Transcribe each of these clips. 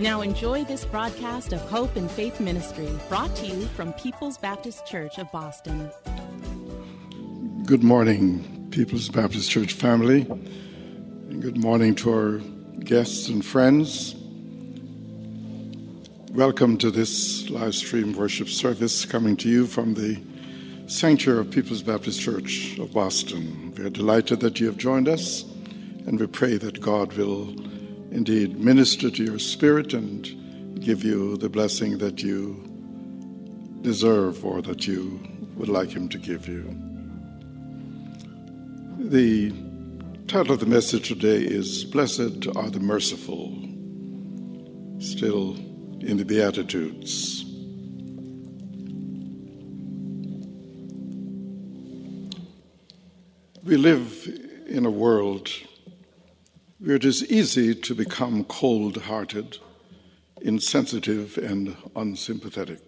Now enjoy this broadcast of Hope and Faith Ministry, brought to you from People's Baptist Church of Boston. Good morning, People's Baptist Church family, and good morning to our guests and friends. Welcome to this live stream worship service coming to you from the sanctuary of People's Baptist Church of Boston. We are delighted that you have joined us, and we pray that God will indeed minister to your spirit and give you the blessing that you deserve or that you would like Him to give you. The title of the message today is Blessed Are the Merciful, still in the Beatitudes. We live in a world where it is easy to become cold hearted, insensitive, and unsympathetic.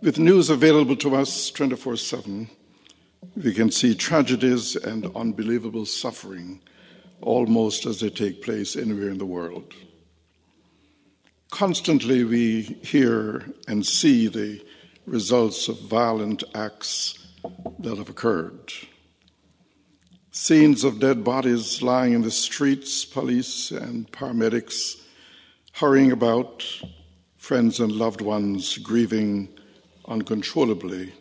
With news available to us 24 7, we can see tragedies and unbelievable suffering almost as they take place anywhere in the world. Constantly, we hear and see the results of violent acts that have occurred. Scenes of dead bodies lying in the streets, police and paramedics hurrying about, friends and loved ones grieving uncontrollably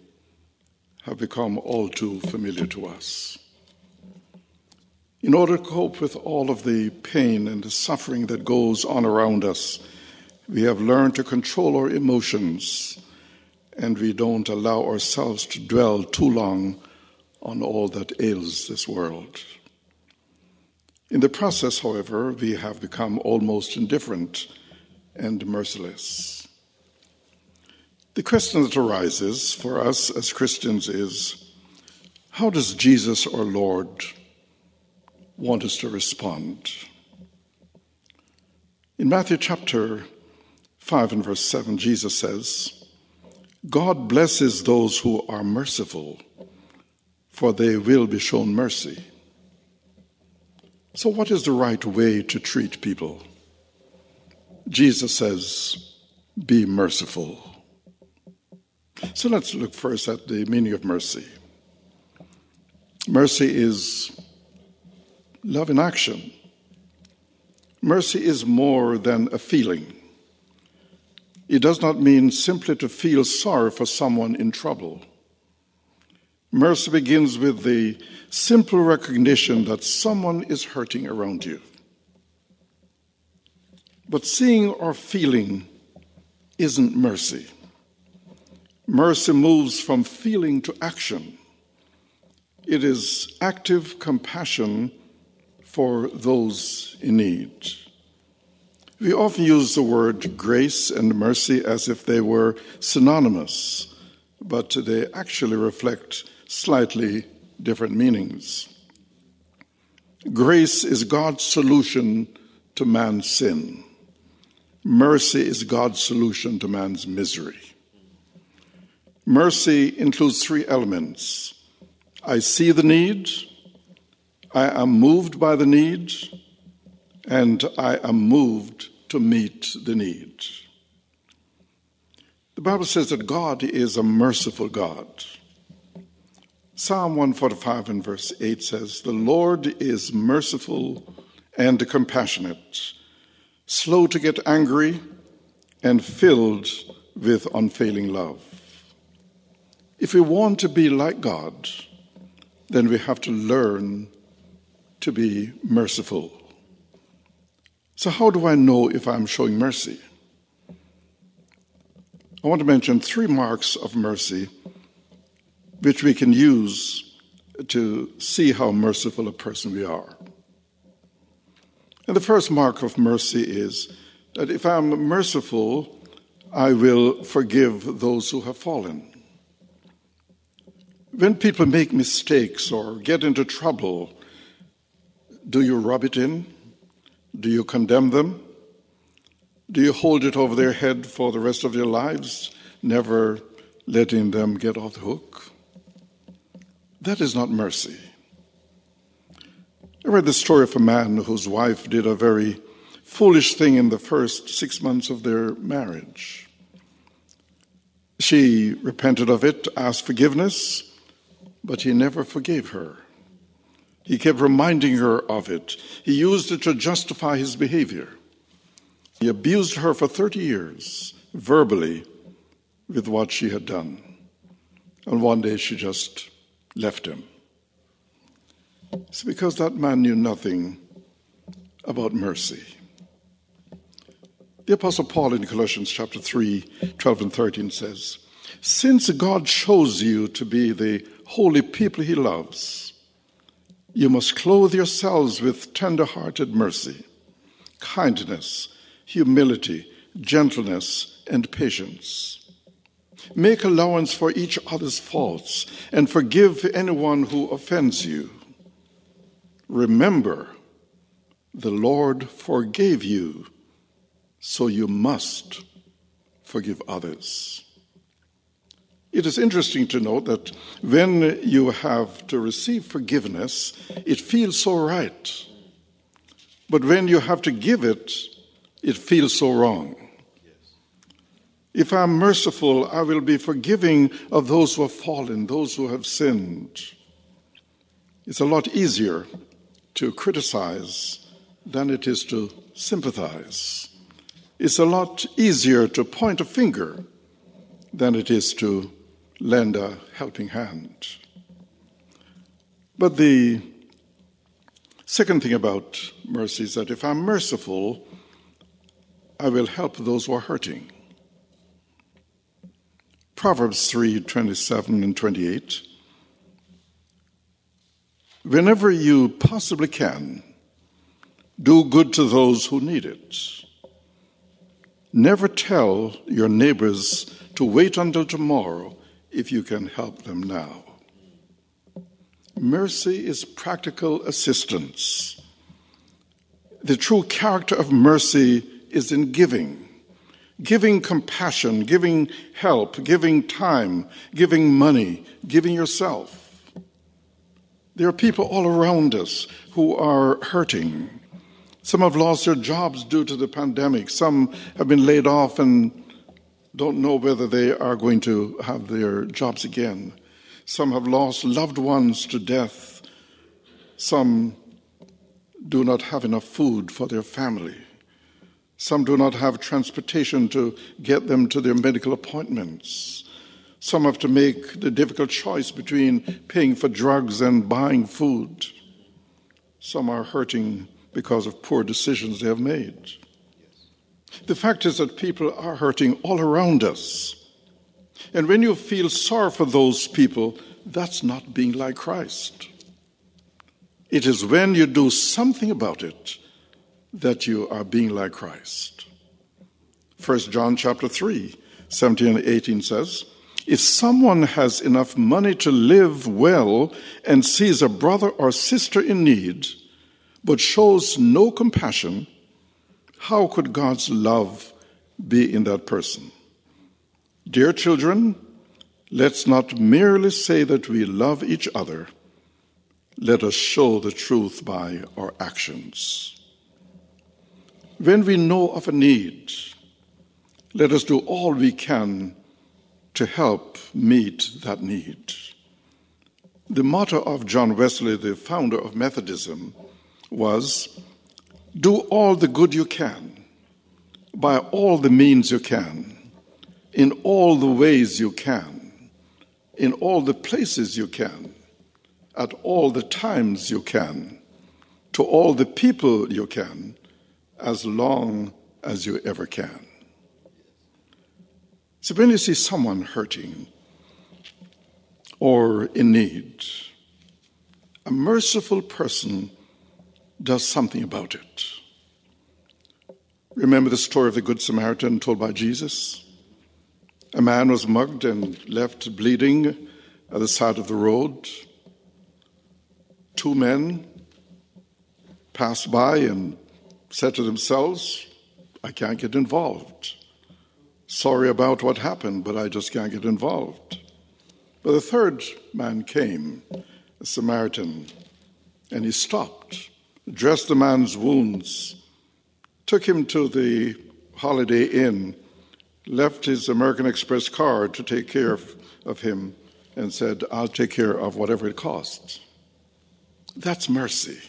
have become all too familiar to us. In order to cope with all of the pain and the suffering that goes on around us, we have learned to control our emotions and we don't allow ourselves to dwell too long on all that ails this world. In the process, however, we have become almost indifferent and merciless. The question that arises for us as Christians is how does Jesus, our Lord, want us to respond? In Matthew chapter 5 and verse 7, Jesus says, God blesses those who are merciful for they will be shown mercy. So, what is the right way to treat people? Jesus says, Be merciful. So, let's look first at the meaning of mercy. Mercy is love in action. Mercy is more than a feeling. It does not mean simply to feel sorry for someone in trouble. Mercy begins with the simple recognition that someone is hurting around you. But seeing or feeling isn't mercy. Mercy moves from feeling to action. It is active compassion for those in need. We often use the word grace and mercy as if they were synonymous, but they actually reflect slightly different meanings. Grace is God's solution to man's sin. Mercy is God's solution to man's misery. Mercy includes three elements I see the need, I am moved by the need, and I am moved to meet the need. The Bible says that God is a merciful God. Psalm 145 and verse 8 says, The Lord is merciful and compassionate, slow to get angry, and filled with unfailing love. If we want to be like God, then we have to learn to be merciful. So, how do I know if I'm showing mercy? I want to mention three marks of mercy which we can use to see how merciful a person we are. And the first mark of mercy is that if I'm merciful, I will forgive those who have fallen. When people make mistakes or get into trouble, do you rub it in? Do you condemn them? Do you hold it over their head for the rest of their lives, never letting them get off the hook? That is not mercy. I read the story of a man whose wife did a very foolish thing in the first six months of their marriage. She repented of it, asked forgiveness, but he never forgave her. He kept reminding her of it. He used it to justify his behavior. He abused her for 30 years, verbally, with what she had done. And one day she just left him. It's because that man knew nothing about mercy. The Apostle Paul in Colossians chapter 3, 12 and 13 says, Since God chose you to be the holy people he loves, you must clothe yourselves with tender hearted mercy, kindness, humility, gentleness, and patience. Make allowance for each other's faults and forgive anyone who offends you. Remember, the Lord forgave you, so you must forgive others. It is interesting to note that when you have to receive forgiveness, it feels so right. But when you have to give it, it feels so wrong. If I'm merciful, I will be forgiving of those who have fallen, those who have sinned. It's a lot easier to criticize than it is to sympathize. It's a lot easier to point a finger than it is to lend a helping hand. But the second thing about mercy is that if I'm merciful, I will help those who are hurting. Proverbs 3 27 and 28. Whenever you possibly can, do good to those who need it. Never tell your neighbors to wait until tomorrow if you can help them now. Mercy is practical assistance. The true character of mercy is in giving giving compassion, giving help, giving time, giving money, giving yourself. There are people all around us who are hurting. Some have lost their jobs due to the pandemic. Some have been laid off and don't know whether they are going to have their jobs again. Some have lost loved ones to death. Some do not have enough food for their family. Some do not have transportation to get them to their medical appointments. Some have to make the difficult choice between paying for drugs and buying food. Some are hurting because of poor decisions they have made. The fact is that people are hurting all around us. And when you feel sorry for those people, that's not being like Christ. It is when you do something about it that you are being like Christ. 1 John chapter 3, 17 and 18 says, If someone has enough money to live well and sees a brother or sister in need, but shows no compassion, how could God's love be in that person? Dear children, let's not merely say that we love each other, let us show the truth by our actions. When we know of a need, let us do all we can to help meet that need. The motto of John Wesley, the founder of Methodism, was do all the good you can, by all the means you can, in all the ways you can, in all the places you can, at all the times you can, to all the people you can, as long as you ever can. So when you see someone hurting or in need, a merciful person does something about it. Remember the story of the Good Samaritan told by Jesus? A man was mugged and left bleeding at the side of the road. Two men passed by and said to themselves, I can't get involved. Sorry about what happened, but I just can't get involved. But the third man came, a Samaritan, and he stopped, dressed the man's wounds, took him to the Holiday Inn, left his American Express card to take care of, of him, and said, I'll take care of whatever it costs. That's mercy.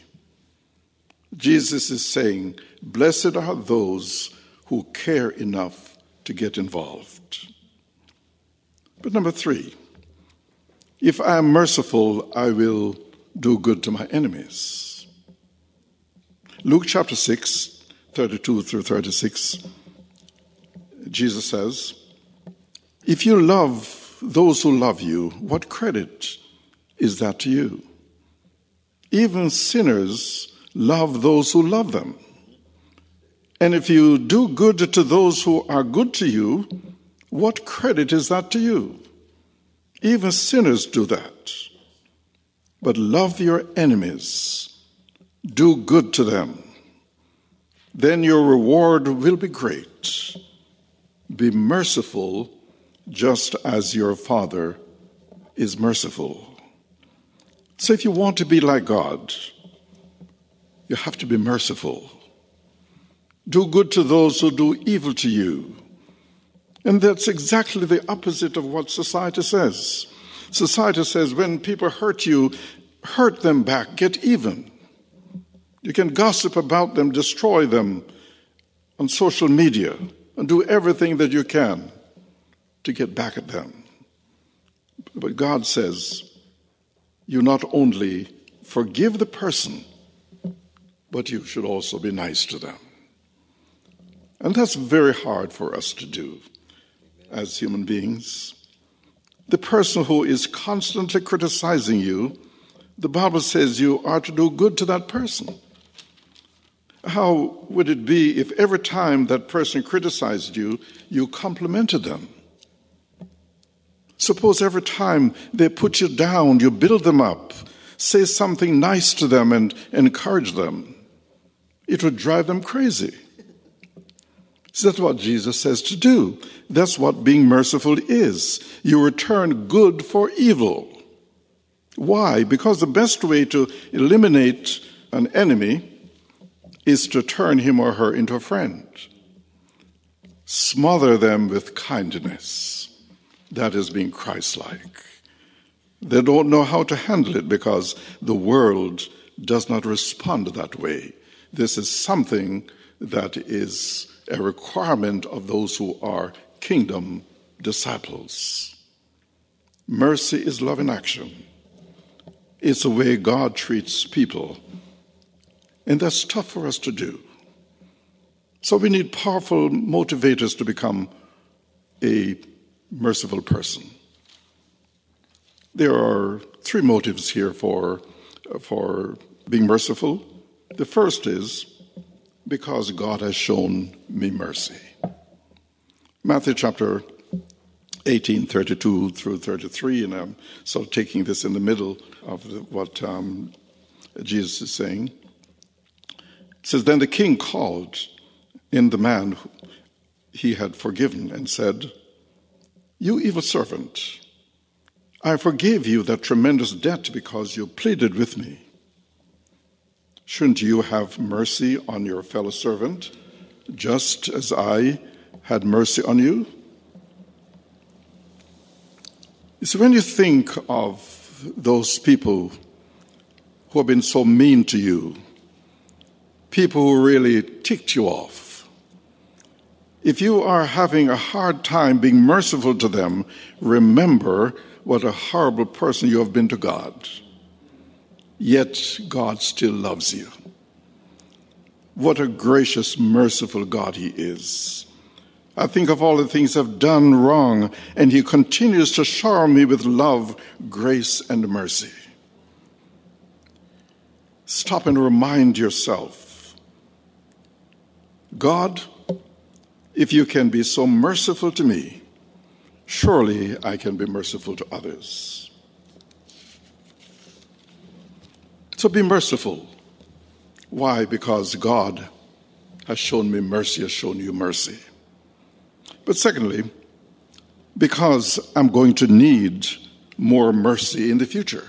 Jesus is saying, Blessed are those who care enough to get involved. But number three, if I am merciful, I will do good to my enemies. Luke chapter 6, 32 through 36, Jesus says, If you love those who love you, what credit is that to you? Even sinners love those who love them. And if you do good to those who are good to you, what credit is that to you? Even sinners do that. But love your enemies, do good to them. Then your reward will be great. Be merciful just as your Father is merciful. So if you want to be like God, you have to be merciful. Do good to those who do evil to you. And that's exactly the opposite of what society says. Society says when people hurt you, hurt them back, get even. You can gossip about them, destroy them on social media, and do everything that you can to get back at them. But God says, you not only forgive the person, but you should also be nice to them. And that's very hard for us to do as human beings. The person who is constantly criticizing you, the Bible says you are to do good to that person. How would it be if every time that person criticized you, you complimented them? Suppose every time they put you down, you build them up, say something nice to them, and encourage them. It would drive them crazy. So that's what Jesus says to do. That's what being merciful is. You return good for evil. Why? Because the best way to eliminate an enemy is to turn him or her into a friend. Smother them with kindness. That is being Christ like. They don't know how to handle it because the world does not respond that way. This is something that is a requirement of those who are kingdom disciples. Mercy is love in action. It's the way God treats people. And that's tough for us to do. So we need powerful motivators to become a merciful person. There are three motives here for, for being merciful. The first is because God has shown me mercy. Matthew chapter 18, 32 through 33, and I'm sort of taking this in the middle of what um, Jesus is saying. It says, Then the king called in the man he had forgiven and said, You evil servant, I forgave you that tremendous debt because you pleaded with me. Shouldn't you have mercy on your fellow servant, just as I had mercy on you? So, when you think of those people who have been so mean to you, people who really ticked you off, If you are having a hard time being merciful to them, remember what a horrible person you have been to God. Yet God still loves you. What a gracious, merciful God He is. I think of all the things I've done wrong, and He continues to shower me with love, grace, and mercy. Stop and remind yourself God, if you can be so merciful to me, surely I can be merciful to others. So be merciful. Why? Because God has shown me mercy, has shown you mercy. But secondly, because I'm going to need more mercy in the future.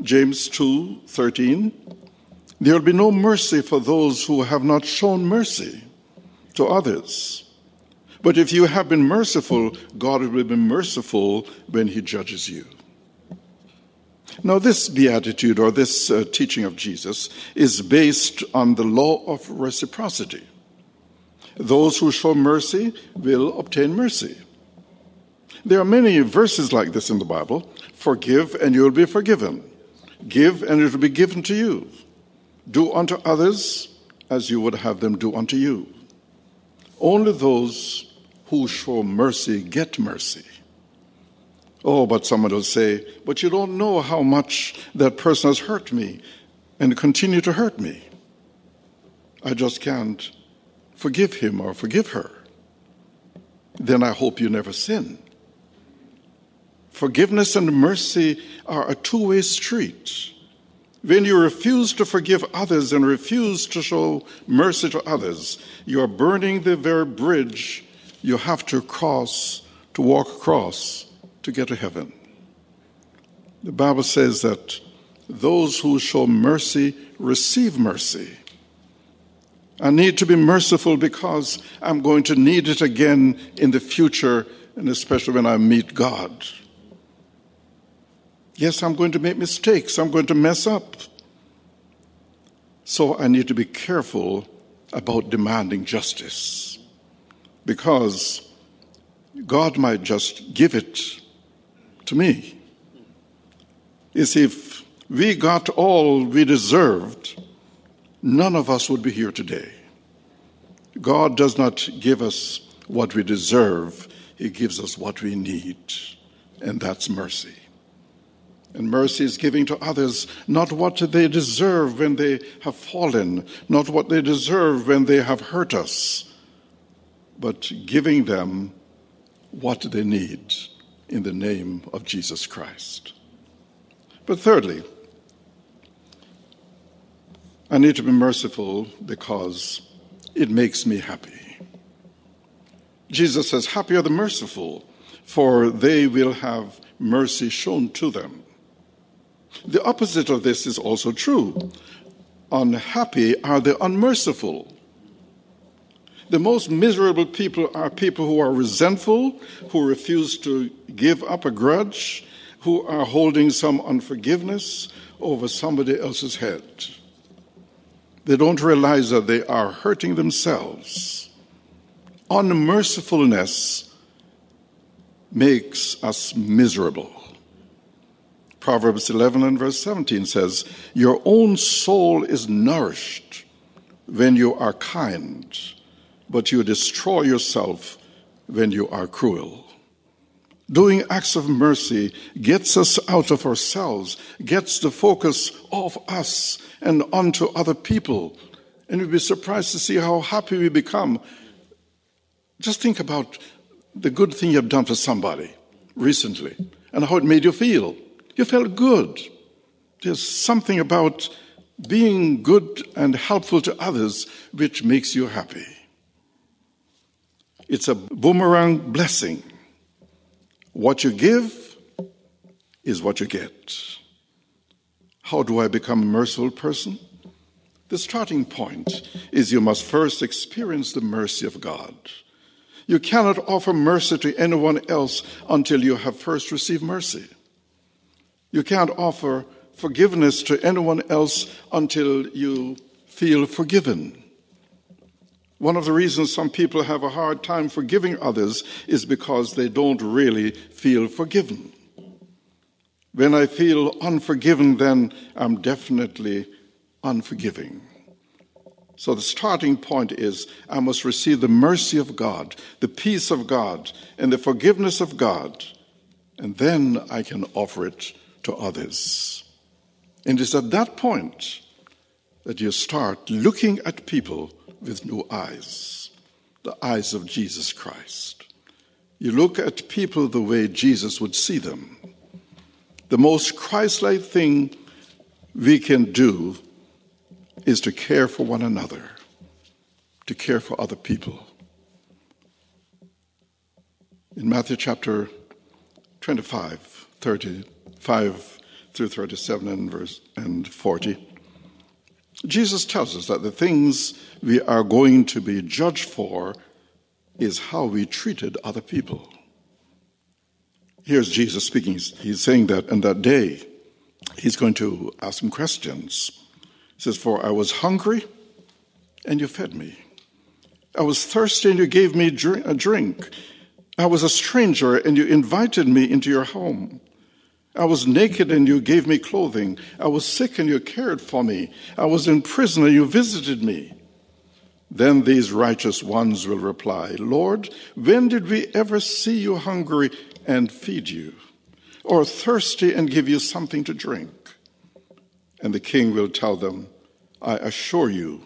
James 2 13. There will be no mercy for those who have not shown mercy to others. But if you have been merciful, God will be merciful when He judges you. Now, this beatitude or this uh, teaching of Jesus is based on the law of reciprocity. Those who show mercy will obtain mercy. There are many verses like this in the Bible forgive and you will be forgiven, give and it will be given to you. Do unto others as you would have them do unto you. Only those who show mercy get mercy. Oh, but someone will say, but you don't know how much that person has hurt me and continue to hurt me. I just can't forgive him or forgive her. Then I hope you never sin. Forgiveness and mercy are a two way street. When you refuse to forgive others and refuse to show mercy to others, you are burning the very bridge you have to cross, to walk across to get to heaven. The Bible says that those who show mercy receive mercy. I need to be merciful because I'm going to need it again in the future, and especially when I meet God. Yes, I'm going to make mistakes, I'm going to mess up. So I need to be careful about demanding justice because God might just give it to me. Is if we got all we deserved, none of us would be here today. God does not give us what we deserve, He gives us what we need, and that's mercy. And mercy is giving to others not what they deserve when they have fallen, not what they deserve when they have hurt us, but giving them what they need in the name of Jesus Christ. But thirdly, I need to be merciful because it makes me happy. Jesus says, Happy are the merciful, for they will have mercy shown to them. The opposite of this is also true. Unhappy are the unmerciful. The most miserable people are people who are resentful, who refuse to give up a grudge, who are holding some unforgiveness over somebody else's head. They don't realize that they are hurting themselves. Unmercifulness makes us miserable. Proverbs 11 and verse 17 says, Your own soul is nourished when you are kind, but you destroy yourself when you are cruel. Doing acts of mercy gets us out of ourselves, gets the focus off us and onto other people. And you'd be surprised to see how happy we become. Just think about the good thing you've done for somebody recently and how it made you feel. You felt good. There's something about being good and helpful to others which makes you happy. It's a boomerang blessing. What you give is what you get. How do I become a merciful person? The starting point is you must first experience the mercy of God. You cannot offer mercy to anyone else until you have first received mercy. You can't offer forgiveness to anyone else until you feel forgiven. One of the reasons some people have a hard time forgiving others is because they don't really feel forgiven. When I feel unforgiven, then I'm definitely unforgiving. So the starting point is I must receive the mercy of God, the peace of God, and the forgiveness of God, and then I can offer it to others. And it's at that point that you start looking at people with new eyes, the eyes of Jesus Christ. You look at people the way Jesus would see them. The most Christ like thing we can do is to care for one another, to care for other people. In Matthew chapter 25, 35 through 37 and verse and 40, Jesus tells us that the things we are going to be judged for is how we treated other people. Here's Jesus speaking. He's saying that in that day, he's going to ask some questions. He says, For I was hungry and you fed me. I was thirsty and you gave me a drink. I was a stranger and you invited me into your home. I was naked and you gave me clothing. I was sick and you cared for me. I was in prison and you visited me. Then these righteous ones will reply, Lord, when did we ever see you hungry and feed you, or thirsty and give you something to drink? And the king will tell them, I assure you,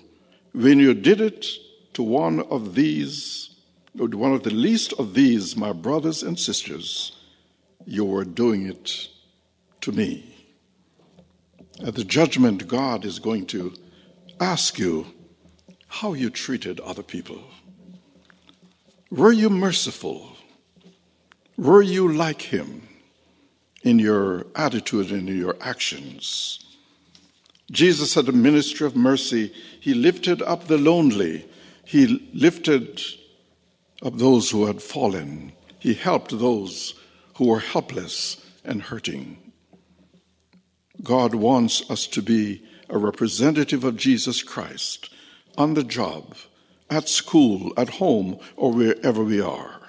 when you did it to one of these, one of the least of these, my brothers and sisters, you were doing it to me. At the judgment, God is going to ask you how you treated other people. Were you merciful? Were you like Him in your attitude and in your actions? Jesus had a ministry of mercy. He lifted up the lonely. He lifted up those who had fallen. He helped those who were helpless and hurting. God wants us to be a representative of Jesus Christ on the job, at school, at home, or wherever we are.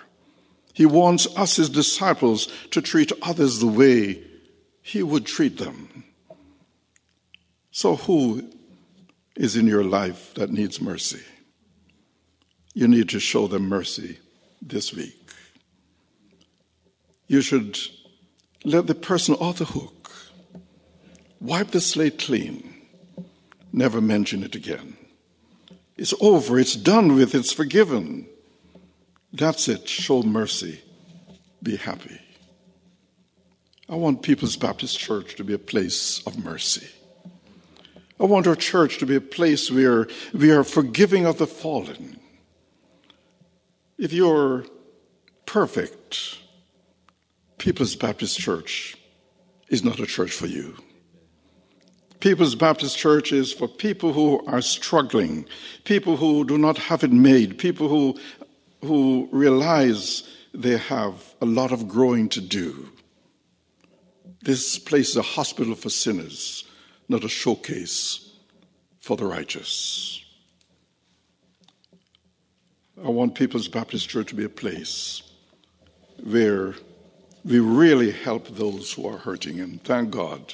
He wants us, his disciples, to treat others the way he would treat them. So, who is in your life that needs mercy? You need to show them mercy this week. You should let the person off the hook, wipe the slate clean, never mention it again. It's over, it's done with, it's forgiven. That's it. Show mercy, be happy. I want People's Baptist Church to be a place of mercy. I want our church to be a place where we are forgiving of the fallen. If you're perfect, People's Baptist Church is not a church for you. People's Baptist Church is for people who are struggling, people who do not have it made, people who, who realize they have a lot of growing to do. This place is a hospital for sinners not a showcase for the righteous. I want People's Baptist Church to be a place where we really help those who are hurting. And thank God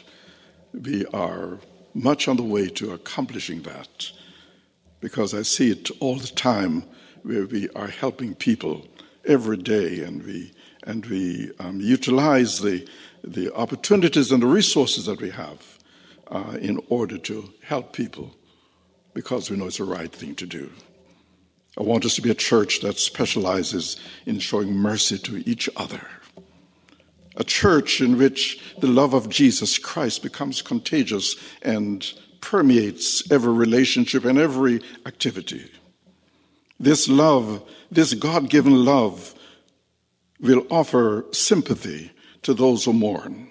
we are much on the way to accomplishing that because I see it all the time where we are helping people every day and we, and we um, utilize the, the opportunities and the resources that we have uh, in order to help people because we know it's the right thing to do. I want us to be a church that specializes in showing mercy to each other. A church in which the love of Jesus Christ becomes contagious and permeates every relationship and every activity. This love, this God given love, will offer sympathy to those who mourn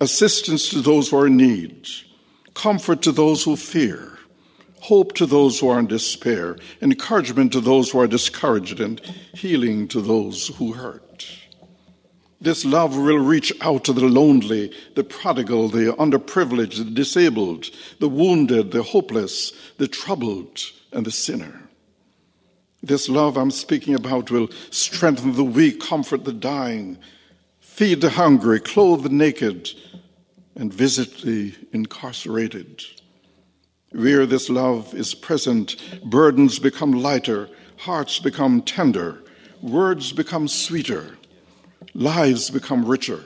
assistance to those who are in need, comfort to those who fear, hope to those who are in despair, encouragement to those who are discouraged, and healing to those who hurt. This love will reach out to the lonely, the prodigal, the underprivileged, the disabled, the wounded, the hopeless, the troubled, and the sinner. This love I'm speaking about will strengthen the weak, comfort the dying, feed the hungry, clothe the naked, and visit the incarcerated. Where this love is present, burdens become lighter, hearts become tender, words become sweeter, lives become richer,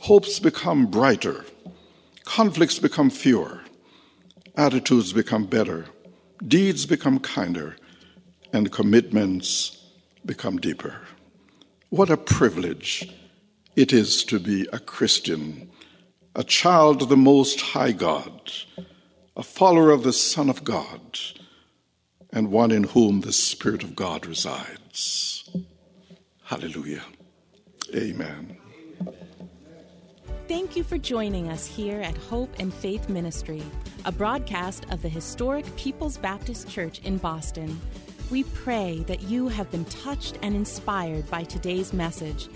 hopes become brighter, conflicts become fewer, attitudes become better, deeds become kinder, and commitments become deeper. What a privilege it is to be a Christian, a child of the Most High God a follower of the Son of God, and one in whom the Spirit of God resides. Hallelujah. Amen. Thank you for joining us here at Hope and Faith Ministry, a broadcast of the historic People's Baptist Church in Boston. We pray that you have been touched and inspired by today's message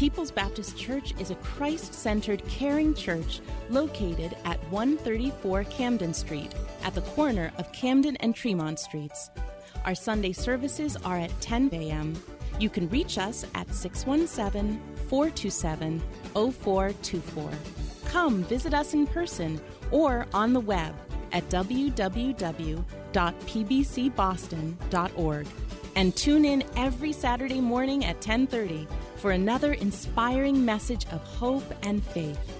People's Baptist Church is a Christ centered, caring church located at 134 Camden Street, at the corner of Camden and Tremont Streets. Our Sunday services are at 10 a.m. You can reach us at 617 427 0424. Come visit us in person or on the web at www.pbcboston.org and tune in every Saturday morning at 1030 for another inspiring message of hope and faith.